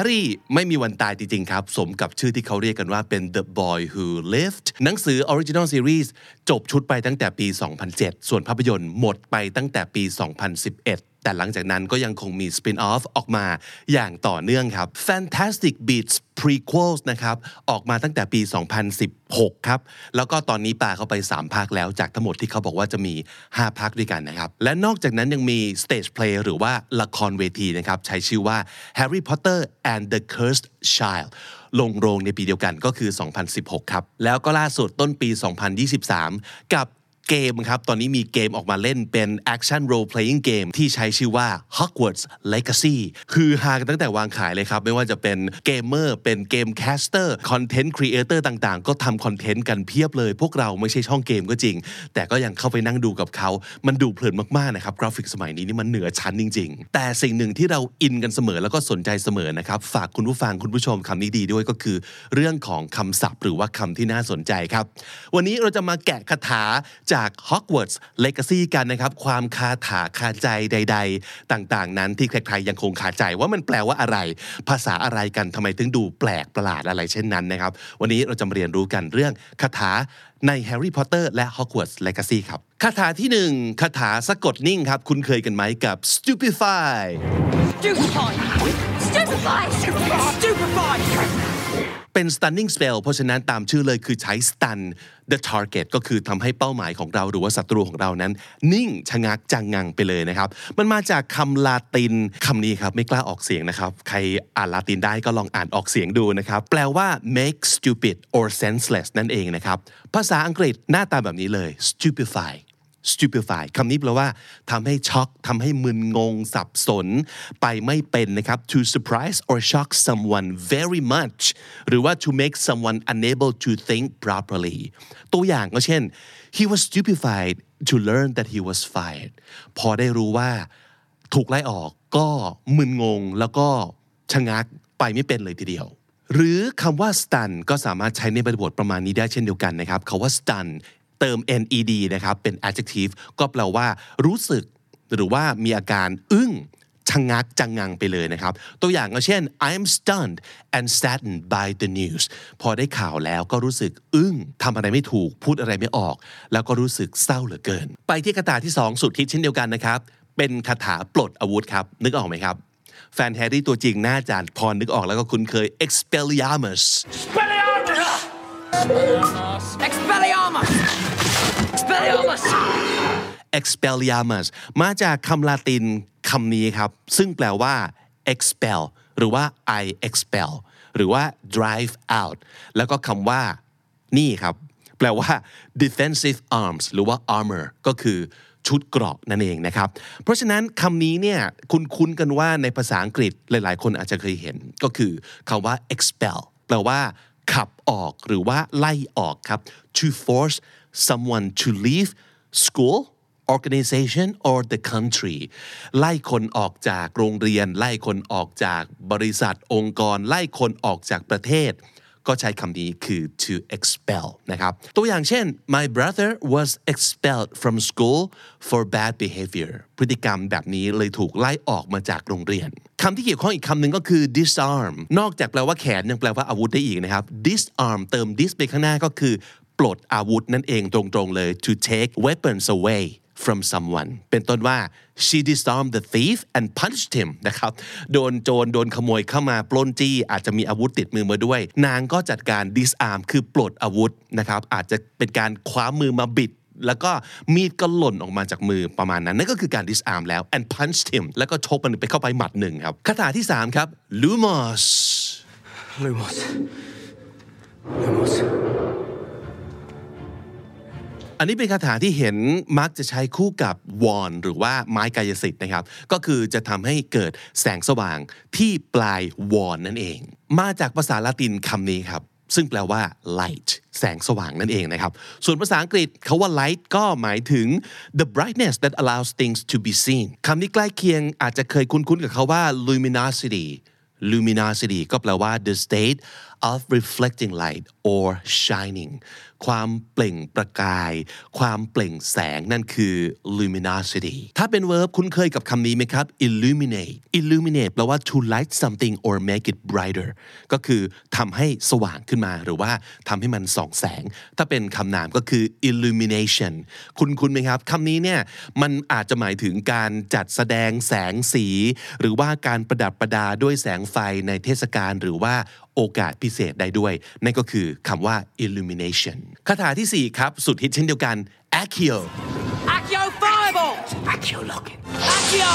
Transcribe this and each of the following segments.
ร์รี่ไม่มีวันตายจริงๆครับ สมกับชื่อที่เขาเรียกกันว่าเป็น The Boy Who Lived หนังสือ Original Series จบชุดไปตั้งแต่ปี 2007 ส่วนภาพยนตร์หมดไปตั้งแต่ปี 2011แต่หลังจากนั้นก็ยังคงมีสปินออฟออกมาอย่างต่อเนื่องครับ Fantastic Beasts Prequels นะครับ ออกมาตั้งแต่ปี 2016 ครับ แล้วก็ตอนนี้ปาเข้าไป 3 ภาคแล้วจากทั้งหมดที่เขาบอกว่าจะมี 5 ภาคด้วยกันนะครับ และนอกจากนั้นยังมี stage play หรือว่าละครเวทีนะครับ ใช้ชื่อว่า Harry Potter and the Cursed Child ลงโรงในปีเดียวกันก็คือ 2016 ครับ แล้วก็ล่าสุดต้นปี 2023 กับ เกมครับ ตอนนี้มีเกมออกมาเล่นเป็น Action Role Playing Game ที่ใช้ชื่อว่า Hogwarts Legacy คือฮากันตั้งแต่วางขายเลยครับ ไม่ว่าจะเป็นเกมเมอร์ เป็นเกม caster content creator ต่างๆ ก็ทำ content กันเพียบเลย พวกเราไม่ใช่ช่องเกมก็จริง แต่ก็ยังเข้าไปนั่งดูกับเขา มันดูเพลินมากๆนะครับ กราฟิกสมัยนี้นี่มันเหนือชั้นจริง ๆ แต่สิ่งหนึ่งที่เราอินกันเสมอแล้วก็สนใจเสมอนะครับ ฝากคุณผู้ฟังคุณผู้ชมคำนี้ดีด้วยก็คือ เรื่องของคำศัพท์ หรือว่าคำที่น่าสนใจครับ วันนี้เราจะมาแกะคาถาจากาก Hogwarts Legacy กันนะครับ ความคาถาคาใจใด ๆ ต่างๆ นั้นที่ใครๆยังคงคาใจว่ามันแปลว่าอะไร ภาษาอะไรกันทำไมถึงดูแปลกประหลาดอะไรเช่นนั้นนะครับ วันนี้เราจะมาเรียนรู้กันเรื่องคาถาใน Harry Potter และ Hogwarts Legacy ครับคาถาที่หนึ่งคาถาสะกดนิ่งครับ คุณเคยกันไหมกับ stupefy Stupefy! Stupefy! Stupefy! เป็น stunning spell เพราะฉะนั้นตามชื่อเลยคือใช้ stun the target ก็คือทำให้เป้าหมายของเราหรือว่าศัตรูของเรานั้น นิ่งชะงักจังงังไปเลยนะครับ มันมาจากคำลาตินคำนี้ครับ ไม่กล้าออกเสียงนะครับ ใครอ่านลาตินได้ก็ลองอ่านออกเสียงดูนะครับ แปลว่า make stupid or senseless นั่นเองนะครับ ภาษาอังกฤษหน้าตาแบบนี้เลย stupefy stupefy คำนี้แปลว่าทำให้ช็อกทำให้มึนงงสับสน ไปไม่เป็นนะครับ to surprise or shock someone very much หรือว่า to make someone unable to think properly ตัวอย่างก็เช่น he was stupefied to learn that he was fired พอได้รู้ว่า ถูกไล่ออกก็มึนงงแล้วก็ชะงักไปไม่เป็นเลยทีเดียวหรือคำว่า stun ก็สามารถใช้ในบริบทประมาณนี้ได้เช่นเดียวกันนะครับคำว่า stun เติม ned นะครับเป็น adjective ก็แปลว่า รู้สึก หรือว่ามีอาการอึ้งชะงักจังงังไปเลยนะครับ ตัวอย่างก็เช่น I'm stunned and saddened by the news พอได้ข่าวแล้วก็รู้สึกอึ้งทำอะไรไม่ถูก พูดอะไรไม่ออก แล้วก็รู้สึกเศร้าเหลือเกิน ไปที่คาถาที่2สุดฮิตเช่นเดียวกันนะครับ เป็นคาถาปลดอาวุธครับ นึกออกไหมครับ แฟนแฮร์รี่ตัวจริงน่าจะพอนึกออกแล้วก็คุ้นเคย expelliarmus Expelliarmus! Expelliarmus! Expelliarmus มาจากคำลาตินคำนี้ครับ ซึ่งแปลว่า expel หรือว่า I expel หรือว่า drive out แล้วก็คำว่า นี่ครับ แปลว่า defensive arms หรือว่า armor ก็คือชุดเกราะนั่นเองนะครับ เพราะฉะนั้นคำนี้เนี่ยคุณคุ้นกันว่าในภาษาอังกฤษหลาย ๆ คนอาจจะเคยเห็น ก็คือคำว่า expel แปลว่าขับออกหรือว่าไล่ออกครับ to force someone to leave school organization or the country ไล่คนออกจากโรงเรียน ไล่คนออกจากบริษัทองค์กร ไล่คนออกจากประเทศ ก็ใช้คำนี้คือ to expel นะครับ ตัวอย่างเช่น my brother was expelled from school for bad behavior พฤติกรรมแบบนี้เลยถูกไล่ออกมาจากโรงเรียนคำที่เกี่ยวข้องอีกคำหนึ่งก็คือ disarm นอกจากแปลว่าแขนยังแปลว่าอาวุธได้อีกนะครับ disarm เติม dis ไปข้างหน้าก็คือ ปลดอาวุธนั่นเองตรงๆเลย to take weapons away from someone เป็นต้นว่า she disarmed the thief and punished him นะครับ โดนโจรโดนขโมยเข้ามาปล้นจี้ อาจจะมีอาวุธติดมือมาด้วย นางก็จัดการ disarm คือปลดอาวุธนะครับ อาจจะเป็นการคว้ามือมาบิดแล้วก็มีดก็หล่นออกมาจากมือประมาณนั้น นั่นก็คือการ disarm แล้ว and punched him แล้วก็ชกมันไปเข้าไปหมัดหนึ่งครับคาถาที่ 3 ครับ lumos Lumos. Lumos. อันนี้เป็นคาถาที่เห็นมักจะใช้คู่กับวอนหรือว่าไม้กายสิทธิ์นะครับ ก็คือจะทำให้เกิดแสงสว่างที่ปลายวอนนั่นเอง มาจากภาษาละตินคำนี้ครับ ซึ่งแปลว่า light แสงสว่างนั่นเองนะครับ ส่วนภาษาอังกฤษคาว่า light ก็หมายถึง the brightness that allows things to be seen คำนี้ใกล้เคียงอาจจะเคยคุ้นๆกับเขาว่า luminosity luminosity ก็แปลว่า the state of reflecting light or shining ความเปล่งประกาย ความเปล่งแสงนั่นคือ luminosity ถ้าเป็น verb คุ้นเคยกับคำนี้ไหมครับ illuminate illuminate แปลว่า to light something or make it brighter ก็คือทำให้สว่างขึ้นมาหรือว่าทำให้มันส่องแสง ถ้าเป็นคำนามก็คือ illumination คุณคุณไหมครับคำนี้เนี่ยมันอาจจะหมายถึงการจัดแสดงแสงสี หรือว่าการประดับประดาด้วยแสงไฟในเทศกาลหรือว่า โอกาสพิเศษได้ด้วย นั่นก็คือคำว่า illumination คาถาที่ 4 ครับ สุดฮิตเช่นเดียวกัน accio Accio fireball! Accio locket. Accio!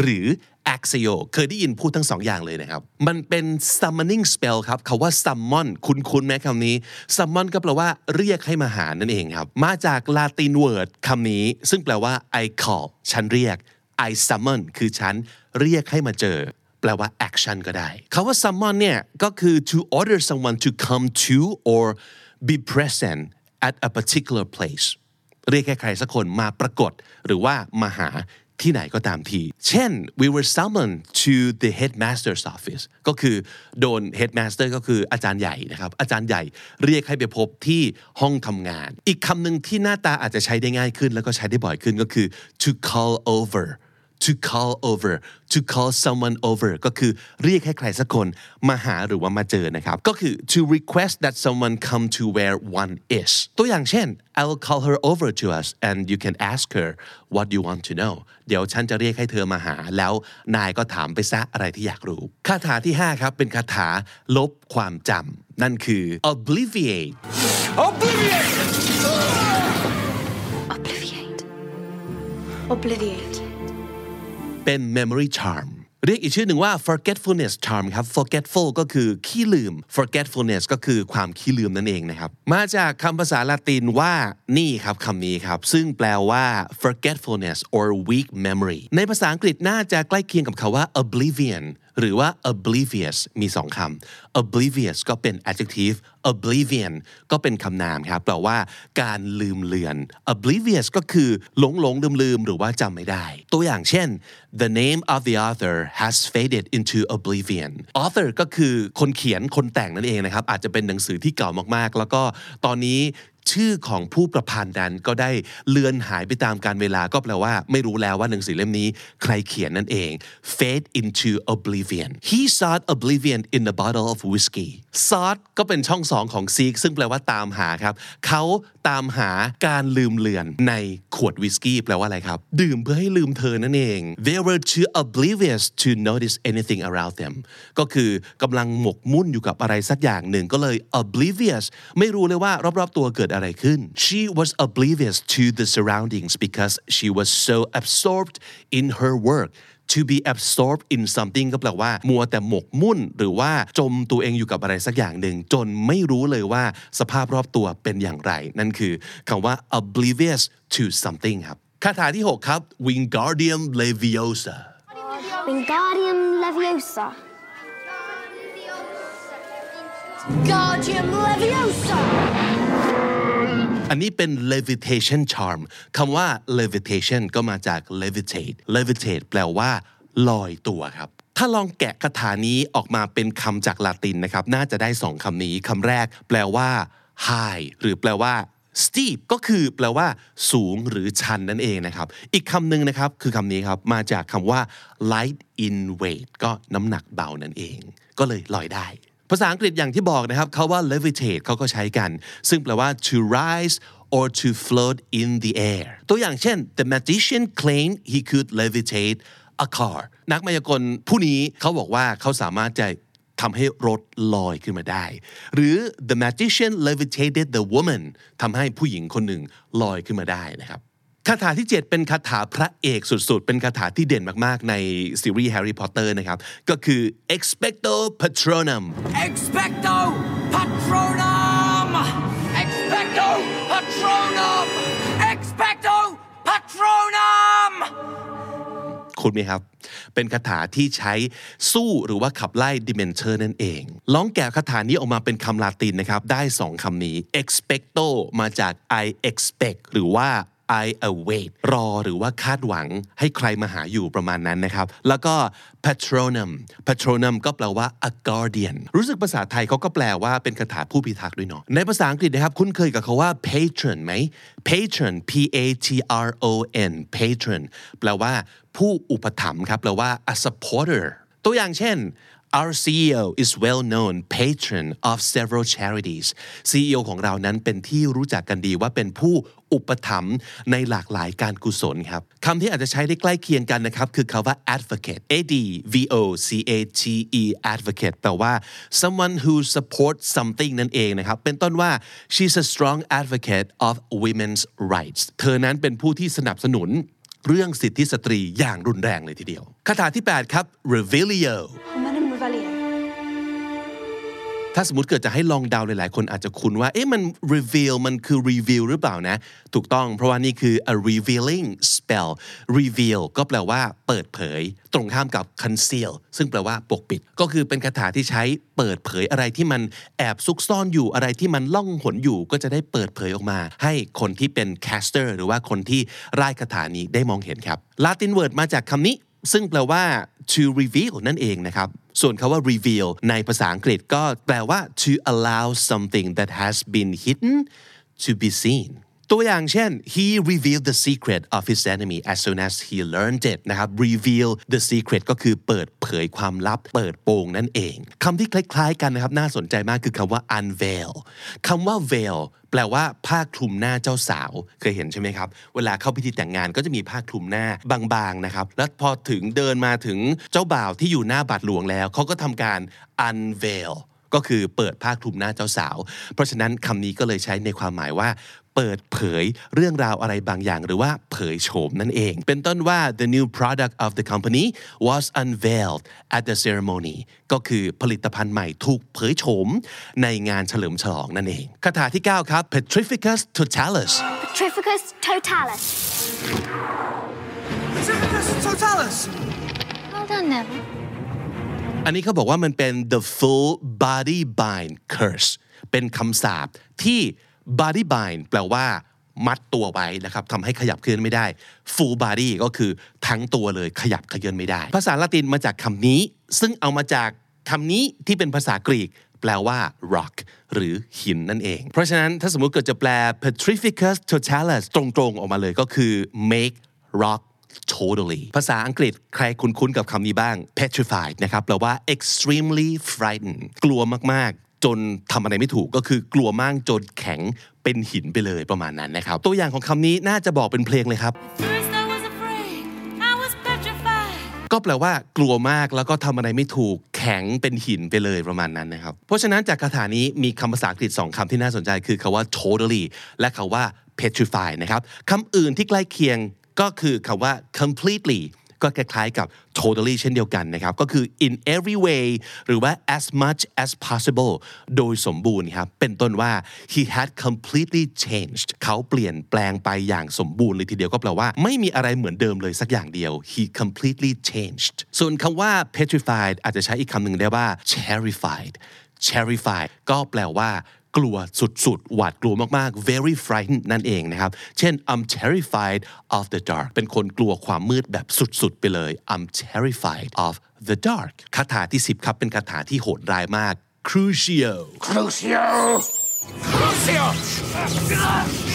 หรือ axio เคยได้ยินพูดทั้งสองอย่างเลยนะครับ มันเป็น summoning spell ครับคาว่า summon คุ้นคุ้นๆไหมคำนี้ summon ก็แปลว่าเรียกให้มาหานั่นเองครับ มาจากลาติน word คำนี้ ซึ่งแปลว่า I call ฉันเรียก I summon คือฉันเรียกให้มาเจอ แปลว่า action ก็ได้คาว่า summon เนี่ยก็คือ to order someone to come to or be present at a particular place เรียกให้ใครสักคนมาปรากฏ หรือว่ามาหาที่ไหนก็ตามที เช่น we were summoned to the headmaster's office ก็คือโดน headmaster ก็คืออาจารย์ใหญ่นะครับ อาจารย์ใหญ่เรียกให้ไปพบที่ห้องทำงาน อีกคำหนึ่งที่หน้าตาอาจจะใช้ได้ง่ายขึ้น แล้วก็ใช้ได้บ่อยขึ้นก็คือ to call over to call over to call someone over ก็คือเรียกให้ใครสักคนมาหาหรือว่ามาเจอนะครับ ก็คือ to request that someone come to where one is ตัวอย่างเช่น I'll call her over to us and you can ask her what you want to know เดี๋ยวฉันจะเรียกให้เธอมาหา แล้วนายก็ถามไปซะอะไรที่อยากรู้ คาถาที่ 5 ครับ เป็นคาถาลบความจำนั่นคือ obliviate Obliviate! Obliviate. Obliviate. เป็น memory charm เรียกอีกชื่อหนึ่งว่า forgetfulness charm ครับ forgetful ก็คือขี้ลืม forgetfulness ก็คือความขี้ลืมนั่นเองนะครับ มาจากคำภาษาละตินว่านี่ครับคำนี้ครับ ซึ่งแปลว่า forgetfulness or weak memory ในภาษาอังกฤษน่าจะใกล้เคียงกับคาว่า oblivion หรือว่า oblivious มีสองคำ oblivious ก็เป็น adjective oblivion ก็เป็นคำนามครับแปลว่าการลืมเลือน oblivious ก็คือหลงหลงลืมลืมหรือว่าจำไม่ได้ ตัวอย่างเช่น the name of the author has faded into oblivion author ก็คือคนเขียนคนแต่งนั่นเองนะครับ อาจจะเป็นหนังสือที่เก่ามากๆ แล้วก็ตอนนี้ ชื่อของผู้ประพันธ์นั้นก็ได้เลือนหายไปตามการเวลาก็แปลว่า ไม่รู้แล้วว่าหนังสือเล่มนี้ใครเขียนนั่นเอง fade into oblivion he sought oblivion in a bottle of whiskey sought ก็เป็นช่องสองของ seek ซึ่งแปลว่าตามหาครับ เขาตามหาการลืมเลือนในขวดวิสกี้แปลว่าอะไรครับ ดื่มเพื่อให้ลืมเธอนั่นเอง they were too oblivious to notice anything around them ก็คือกำลังหมกมุ่นอยู่กับอะไรสักอย่างหนึ่งก็เลย oblivious ไม่รู้เลยว่ารอบๆตัวเกิดอะไรขึ้น she was oblivious to the surroundings because she was so absorbed in her work to be absorbed in something ก็แปลว่า มัวแต่หมกมุ่น หรือว่าจมตัวเองอยู่กับอะไรสักอย่างหนึ่ง จนไม่รู้เลยว่าสภาพรอบตัวเป็นอย่างไร นั่นคือคำว่า oblivious to something ครับคาถาที่ 6 ครับ Wingardium Leviosa Wingardium Leviosa. Guardium Leviosa! อันนี้เป็น levitation charm คำว่า levitation ก็มาจาก levitate levitate แปลว่าลอยตัวครับ ถ้าลองแกะคาถานี้ออกมาเป็นคำจากลาตินนะครับ น่าจะได้สองคำนี้คำแรก แปลว่า high หรือแปลว่า steep ก็คือแปลว่า สูงหรือชันนั่นเองนะครับ อีกคำหนึ่งนะครับคือคำนี้ครับมาจากคำว่า light in weight ก็น้ำหนักเบานั่นเอง ก็เลยลอยได้ ภาษาอังกฤษอย่างที่บอกนะครับเขาว่า levitate เขาก็ใช้กัน ซึ่งแปลว่า to rise or to float in the air ตัวอย่างเช่น the magician claimed he could levitate a car นักมายากลผู้นี้เขาบอกว่าเขาสามารถจะทำให้รถลอยขึ้นมาได้ หรือ the magician levitated the woman ทำให้ผู้หญิงคนหนึ่งลอยขึ้นมาได้นะครับ คาถาที่ 7 เป็นคาถาพระเอกสุดๆ เป็นคาถาที่เด่นมากๆ ในซีรีส์แฮร์รี่พอตเตอร์นะครับ ก็คือ expecto patronum Expecto Patronum! Expecto Patronum! Expecto Patronum! คุณไหมครับ เป็นคาถาที่ใช้สู้หรือว่าขับไล่ dementor นั่นเอง ลองแกะคาถานี้ออกมาเป็นคำลาตินนะครับ ได้ 2คำนี้ expecto มาจาก I expect หรือว่า I await รอหรือว่าคาดหวังให้ใครมาหาอยู่ประมาณนั้นนะครับ แล้วก็ patronum patronum ก็แปลว่า a guardian รู้สึกภาษาไทยเขาก็แปลว่าเป็นคาถาผู้พิทักษ์ด้วยเนาะ ในภาษาอังกฤษนะครับ คุ้นเคยกับคาว่า patron ไหม patron p a t r o n patron แปลว่าผู้อุปถัมภ์ครับ แปลว่า a supporter ตัวอย่างเช่น Our CEO is well known patron of several charities CEO ของเรานั้นเป็นที่รู้จักกันดีว่าเป็นผู้อุปถัมภ์ในหลากหลายการกุศลครับคำที่อาจจะใช้ได้ใกล้เคียงกันนะครับ คือคาว่า advocate a d v o c a t e advocate แปลว่า someone who supports something นั่นเองนะครับ เป็นต้นว่า she's a strong advocate of women's rights เธอนั้นเป็นผู้ที่สนับสนุนเรื่องสิทธิสตรีอย่างรุนแรงเลยทีเดียวคาถาที่ 8 ครับ revelio ถ้าสมมติเกิดจะให้ลองเดาหลายๆ คนอาจจะคุ้นว่า เอ๊ะมัน reveal มันคือ reveal หรือเปล่านะ ถูกต้องเพราะว่านี่คือ a revealing spell reveal ก็แปลว่าเปิดเผย ตรงข้ามกับ conceal ซึ่งแปลว่าปกปิด ก็คือเป็นคาถาที่ใช้เปิดเผยอะไรที่มันแอบซุกซ่อนอยู่อะไรที่มันล่องหนอยู่ก็จะได้เปิดเผยออกมา ให้คนที่เป็น caster หรือว่าคนที่ร่ายคาถานี้ได้มองเห็นครับ Latin word มาจากคำนี้ ซึ่งแปลว่า to reveal นั่นเองนะครับ ส่วนคาว่า reveal ในภาษาอังกฤษก็แปลว่า to allow something that has been hidden to be seen ตัวอย่างเช่น he revealed the secret of his enemy as soon as he learned it นะครับ reveal the secret ก็คือเปิดเผยความลับ เปิดโปงนั่นเองคำที่คล้ายๆกันนะครับน่าสนใจมากคือคำว่า unveil คำว่า veil แปลว่าผ้าคลุมหน้าเจ้าสาวเคยเห็นใช่ไหมครับ เวลาเข้าพิธีแต่งงานก็จะมีผ้าคลุมหน้าบางๆนะครับ แล้วพอถึงเดินมาถึงเจ้าบ่าวที่อยู่หน้าบาทหลวงแล้วเขาก็ทำการ unveil ก็คือเปิดผ้าคลุมหน้าเจ้าสาว เพราะฉะนั้นคำนี้ก็เลยใช้ในความหมายว่า เปิดเผยเรื่องราวอะไรบางอย่าง หรือว่าเผยโฉมนั่นเอง เป็นต้นว่า the new product of the company was unveiled at the ceremony ก็คือผลิตภัณฑ์ใหม่ถูกเผยโฉมในงานเฉลิมฉลองนั่นเองคาถาที่ 9 ครับ petrificus totalis Petrificus totalis. Pacificus Totalis! Well done, Neville. อันนี้เขาบอกว่ามันเป็น the full body bind curse เป็นคำสาปที่ body bind แปลว่า มัดตัวไว้นะครับทำให้ขยับเคลื่อนไม่ได้ full body ก็คือทั้งตัวเลยขยับเขยือนไม่ได้ ภาษาละตินมาจากคำนี้ ซึ่งเอามาจากคำนี้ที่เป็นภาษากรีก แปลว่า rock หรือหินนั่นเอง เพราะฉะนั้นถ้าสมมุติเกิดจะแปล petrificus totalis ตรงๆ ออกมาเลยก็คือ make rock totally ภาษาอังกฤษใครคุ้นๆกับคำนี้บ้าง petrified นะครับแปลว่า extremely frightened กลัวมาก จนทำอะไรไม่ถูกก็คือกลัวมากจนแข็งเป็นหินไปเลยประมาณนั้นนะครับ ตัวอย่างของคำนี้น่าจะบอกเป็นเพลงเลยครับ First I was afraid, I was petrified. ก็แปลว่ากลัวมากแล้วก็ทำอะไรไม่ถูกแข็งเป็นหินไปเลยประมาณนั้นนะครับ เพราะฉะนั้นจากคาถานี้มีคำภาษาอังกฤษสองคำที่น่าสนใจคือคาว่า totally และคาว่า petrify นะครับคำอื่นที่ใกล้เคียงก็คือคำว่า completely ก็คล้ายๆกับ totally เช่นเดียวกันนะครับ ก็คือ in every way หรือว่า as much as possible โดยสมบูรณ์ครับ เป็นต้นว่า he had completely changed เขาเปลี่ยนแปลงไปอย่างสมบูรณ์เลยทีเดียวก็แปลว่า ไม่มีอะไรเหมือนเดิมเลยสักอย่างเดียว he completely changed ส่วนคำว่า petrified อาจจะใช้อีกคำหนึ่งได้ว่า terrified terrified ก็แปลว่า กลัวสุดๆ หวาดกลัวมากๆ very frightened นั่นเองนะครับ เช่น I'm terrified of the dark เป็นคนกลัวความมืดแบบสุดๆ ไปเลย I'm terrified of the dark คาถาที่ 10 ครับ เป็นคาถาที่โหดร้ายมาก crucio Crucio! Crucio!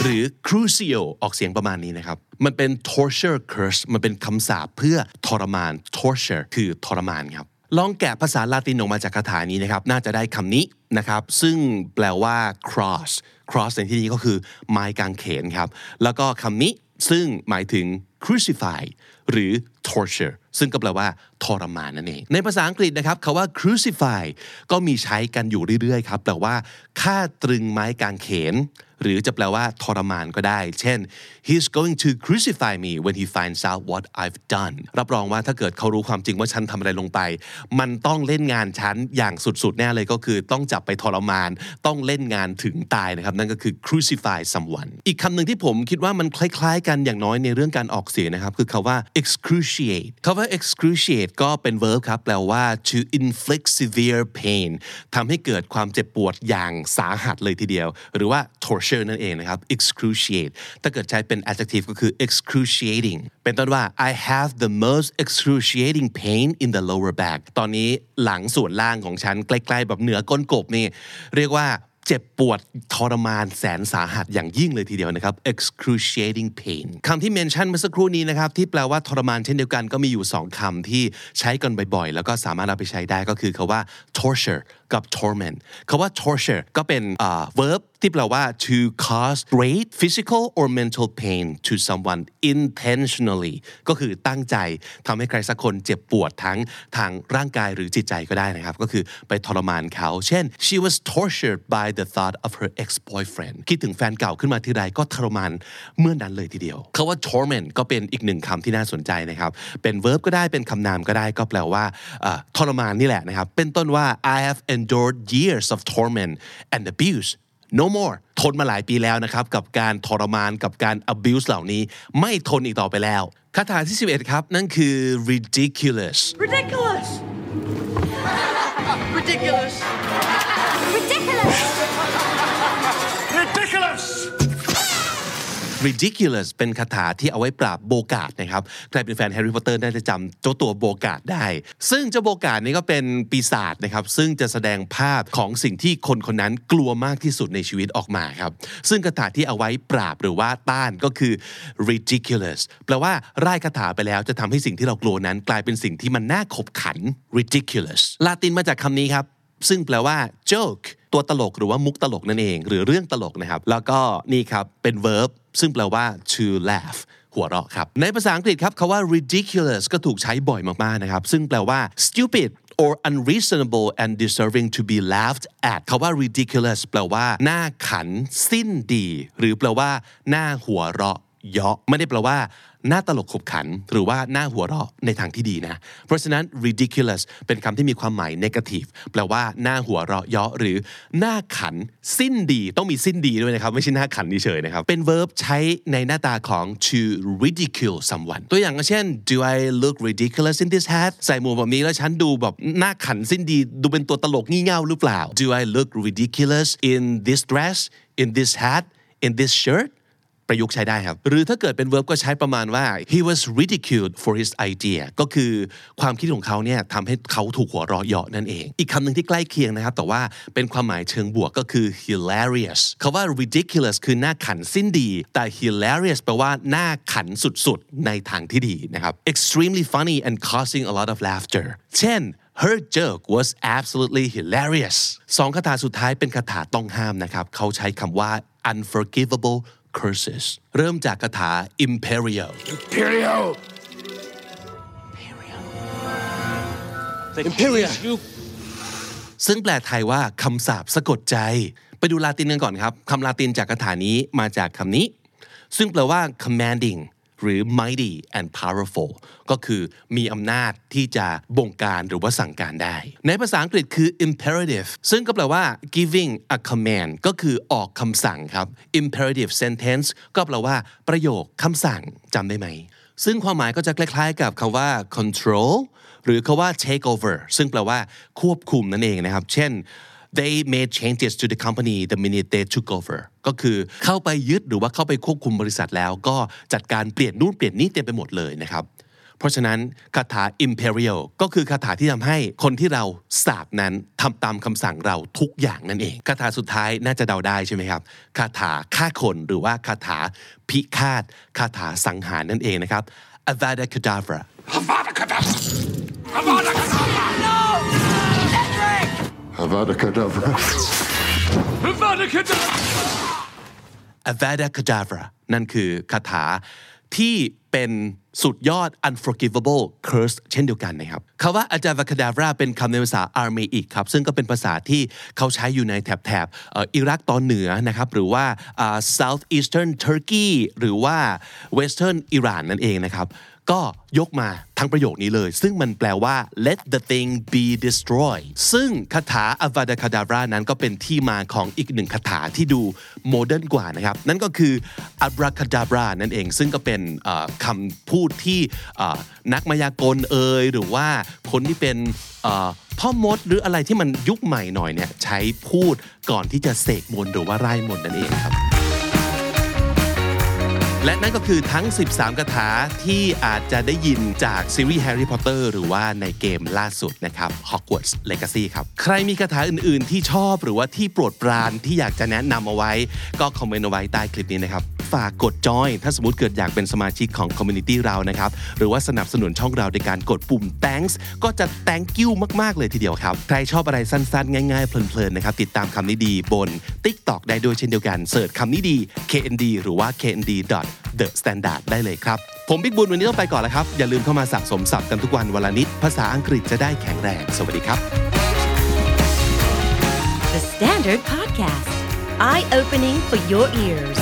หรือ crucio ออกเสียงประมาณนี้นะครับ มันเป็น torture curse มันเป็นคำสาปเพื่อทรมาน torture คือทรมานครับ ลองแกะภาษาลาตินออกมาจากคาถานี้นะครับ น่าจะได้คำนี้นะครับ ซึ่งแปลว่า cross cross ในที่นี้ก็คือไม้กางเขนครับ แล้วก็คำนี้ซึ่งหมายถึง crucify หรือ torture ซึ่งก็แปลว่าทรมานนั่นเอง ในภาษาอังกฤษนะครับคาว่า crucify ก็มีใช้กันอยู่เรื่อยๆครับแปลว่าฆ่าตรึงไม้กางเขน หรือจะแปลว่าทรมานก็ได้ เช่น he's going to crucify me when he finds out what I've done รับรองว่าถ้าเกิดเขารู้ความจริงว่าฉันทำอะไรลงไป มันต้องเล่นงานฉันอย่างสุดๆ แน่เลยก็คือ ต้องจับไปทรมาน ต้องเล่นงานถึงตายนะครับ นั่นก็คือ crucify someone อีกคำหนึ่งที่ผมคิดว่ามันคล้ายๆ กันอย่างน้อยในเรื่องการออกเสียงนะครับ คือคาว่า excruciate คำว่า excruciate ก็เป็น verb ครับ แปลว่า to inflict severe pain ทำให้เกิดความเจ็บปวดอย่างสาหัสเลยทีเดียว หรือว่า torture นั่นเองนะครับ excruciate ถ้าเกิดใช้เป็น adjective ก็คือ excruciating เป็นต้นว่า I have the most excruciating pain in the lower back ตอนนี้หลังส่วนล่างของฉันใกล้ๆแบบเหนือก้นกบนี่ เรียกว่า เจ็บปวดทรมานแสนสาหัสอย่างยิ่งเลยทีเดียวนะครับ excruciating pain คำที่เมนชั่นเมื่อสักครู่นี้นะครับที่แปลว่าทรมานเช่นเดียวกันก็มีอยู่ 2คำที่ใช้กันบ่อยๆ แล้วก็สามารถเอาไปใช้ได้ก็คือคาว่า torture กับ torment คาว่า torture ก็เป็น verb ที่แปลว่า to cause great physical or mental pain to someone intentionally ก็คือตั้งใจทำให้ใครสักคนเจ็บปวดทั้งทางร่างกายหรือจิตใจก็ได้นะครับ ก็คือไปทรมานเขา เช่น she was tortured by the thought of her ex-boyfriend คิดถึงแฟนเก่าขึ้นมาทีไรก็ทรมานเมื่อนนั้นเลยทีเดียวคาว่า torment ก็เป็นอีกหนึ่งคำที่น่าสนใจนะครับ เป็น verb ก็ได้เป็นคำนามก็ได้ก็แปลว่าทรมานนี่แหละนะครับ เป็นต้นว่า I have endured years of torment and abuse no more ทนมาหลายปีแล้วนะครับ กับการทรมานกับการ abuse เหล่านี้ ไม่ทนอีกต่อไปแล้วคาถาที่ 11 ครับ นั่นคือ ridiculous Ridiculous! Ridiculous! Ridiculous! Ridiculous! Ridiculous เป็นคาถาที่เอาไว้ปราบโบกาดนะครับ ใครเป็นแฟนแฮร์รี่พอตเตอร์น่าจะจำเจ้าตัวโบกาดได้ ซึ่งเจ้าโบกาดนี่ก็เป็นปีศาจนะครับ ซึ่งจะแสดงภาพของสิ่งที่คนคนนั้นกลัวมากที่สุดในชีวิตออกมาครับ ซึ่งคาถาที่เอาไว้ปราบหรือว่าต้านก็คือ ridiculous แปลว่าร่ายคาถาไปแล้วจะทำให้สิ่งที่เรากลัวนั้น กลายเป็นสิ่งที่มันน่าขบขัน ridiculous ลาตินมาจากคำนี้ครับซึ่งแปลว่า joke ตัวตลกหรือว่ามุกตลกนั่นเอง หรือเรื่องตลกนะครับ แล้วก็นี่ครับเป็น verb ซึ่งแปลว่า to laugh หัวเราะครับ ในภาษาอังกฤษครับคาว่า ridiculous ก็ถูกใช้บ่อยมากๆนะครับ ซึ่งแปลว่า stupid or unreasonable and deserving to be laughed at คาว่า ridiculous แปลว่าหน้าขันสิ้นดี หรือแปลว่าหน้าหัวเราะ เยาะไม่ได้แปลว่าหน้าตลกขบขัน หรือว่าหน้าหัวเราะในทางที่ดีนะ เพราะฉะนั้น ridiculous เป็นคำที่มีความหมาย negative แปลว่าหน้าหัวเราะเยาะหรือหน้าขันสิ้นดีต้องมีสิ้นดีด้วยนะครับ ไม่ใช่หน้าขันเฉยๆนะครับ เป็น verb ใช้ในหน้าตาของ to ridicule someone ตัวอย่างก็เช่น do I look ridiculous in this hat ใส่หมวกแบบนี้แล้วฉันดูแบบหน้าขันสิ้นดี ดูเป็นตัวตลกงี่เง่าหรือเปล่า do I look ridiculous in this dress in this hat in this shirt ประยุกต์ใช้ได้ครับ หรือถ้าเกิดเป็น verb ก็ใช้ประมาณว่า he was ridiculed for his idea ก็คือความคิดของเขาเนี่ยทำให้เขาถูกหัวเราะเยาะนั่นเอง อีกคำหนึ่งที่ใกล้เคียงนะครับ แต่ว่าเป็นความหมายเชิงบวกก็คือ hilarious คาว่า ridiculous คือหน้าขันสิ้นดี แต่ hilarious แปลว่าหน้าขันสุดๆ ในทางที่ดีนะครับ extremely funny and causing a lot of laughter เช่น her joke was absolutely hilarious สองคาถาสุดท้ายเป็นคาถาต้องห้ามนะครับ เขาใช้คำว่า unforgivable curses เริ่มจากคาถา imperial Imperial! Imperial! You ซึ่งแปลไทยว่าคำสาปสะกดใจ ไปดูลาตินกันก่อนครับคำลาตินจากคาถานี้มาจากคำนี้ ซึ่งแปลว่า commanding หรือ mighty and powerful ก็คือมีอำนาจที่จะบงการหรือว่าสั่งการได้ ในภาษาอังกฤษคือ imperative ซึ่งก็แปลว่า giving a command ก็คือออกคำสั่งครับ imperative sentence ก็แปลว่าประโยคคำสั่งจำได้ไหม ซึ่งความหมายก็จะคล้ายๆ กับคำว่า control หรือคาว่า take over ซึ่งแปลว่าควบคุมนั่นเองนะครับ เช่น they made changes to the company the minute they took over ก็คือเข้าไปยึดหรือว่าเข้าไปควบคุมบริษัทแล้ว ก็จัดการเปลี่ยนนู่นเปลี่ยนนี่เต็มไปหมดเลยนะครับ เพราะฉะนั้นคาถา imperial ก็คือคาถาที่ทำให้คนที่เราสาบนั้นทำตามคำสั่งเราทุกอย่างนั่นเองคาถาสุดท้ายน่าจะเดาได้ใช่ไหมครับคาถาฆ่าคนหรือว่าคาถาพิฆาตคาถาสังหารนั่นเองนะครับ Avada Kedavra Avada Kedavra! Avada Kedavra! No! Cedric! Avada Kedavra. Avada Kedavra! Avada Kedavra นั่นคือคาถาที่เป็นสุดยอด unforgivable curse เช่นเดียวกันนะครับคำว่า Avada Kedavra เป็นคำในภาษาอาร์เมอีกครับ ซึ่งก็เป็นภาษาที่เขาใช้อยู่ในแถบแถบเอ่ออิรักตอนเหนือนะครับ หรือว่าอ่า south eastern Turkey หรือว่า western อิหร่านนั่นเองนะครับ ก็ยกมาทั้งประโยคนี้เลย ซึ่งมันแปลว่า let the thing be destroyed ซึ่งคาถา Avada Kedavra นั้นก็เป็นที่มาของอีกหนึ่งคาถาที่ดูmodern กว่านะครับ นั่นก็คือ abracadabra นั่นเอง ซึ่งก็เป็นคำพูดที่นักมายากลเอ่ยหรือว่าคนที่เป็นพ่อมดหรืออะไรที่มันยุคใหม่หน่อยเนี่ยใช้พูดก่อนที่จะเสกมนต์หรือว่าร่ายมนต์นั่นเองครับ และนั่นก็คือทั้ง 13คาถาที่อาจจะได้ยินจากซีรีส์แฮร์รี่พอตเตอร์หรือว่าในเกมล่าสุดนะครับ Hogwarts Legacy ครับ ใครมีคาถาอื่นๆ ที่ชอบหรือว่าที่โปรดปรานที่อยากจะแนะนำเอาไว้ ก็คอมเมนต์เอาไว้ใต้คลิปนี้นะครับ ฝากกดจอยถ้าสมมติเกิดอยากเป็นสมาชิกของ community เรานะครับ หรือว่าสนับสนุนช่องเราในการกดปุ่ม thanks ก็จะ thank you มาก ๆ เลยทีเดียวครับ ใครชอบอะไรสั้น ๆ ง่าย ๆ เพลิน ๆ นะครับ ติดตามคำนี้ดีบน TikTok ได้ด้วยเช่นเดียวกัน search คำนี้ดี KND หรือว่า KND The Standard ได้เลยครับ ผมบิ๊กบุญวันนี้ต้องไปก่อนแล้วครับ อย่าลืมเข้ามาสะสมศัพท์กันทุกวันวันละนิด ภาษาอังกฤษจะได้แข็งแรง สวัสดีครับ The Standard Podcast, eye opening for your ears.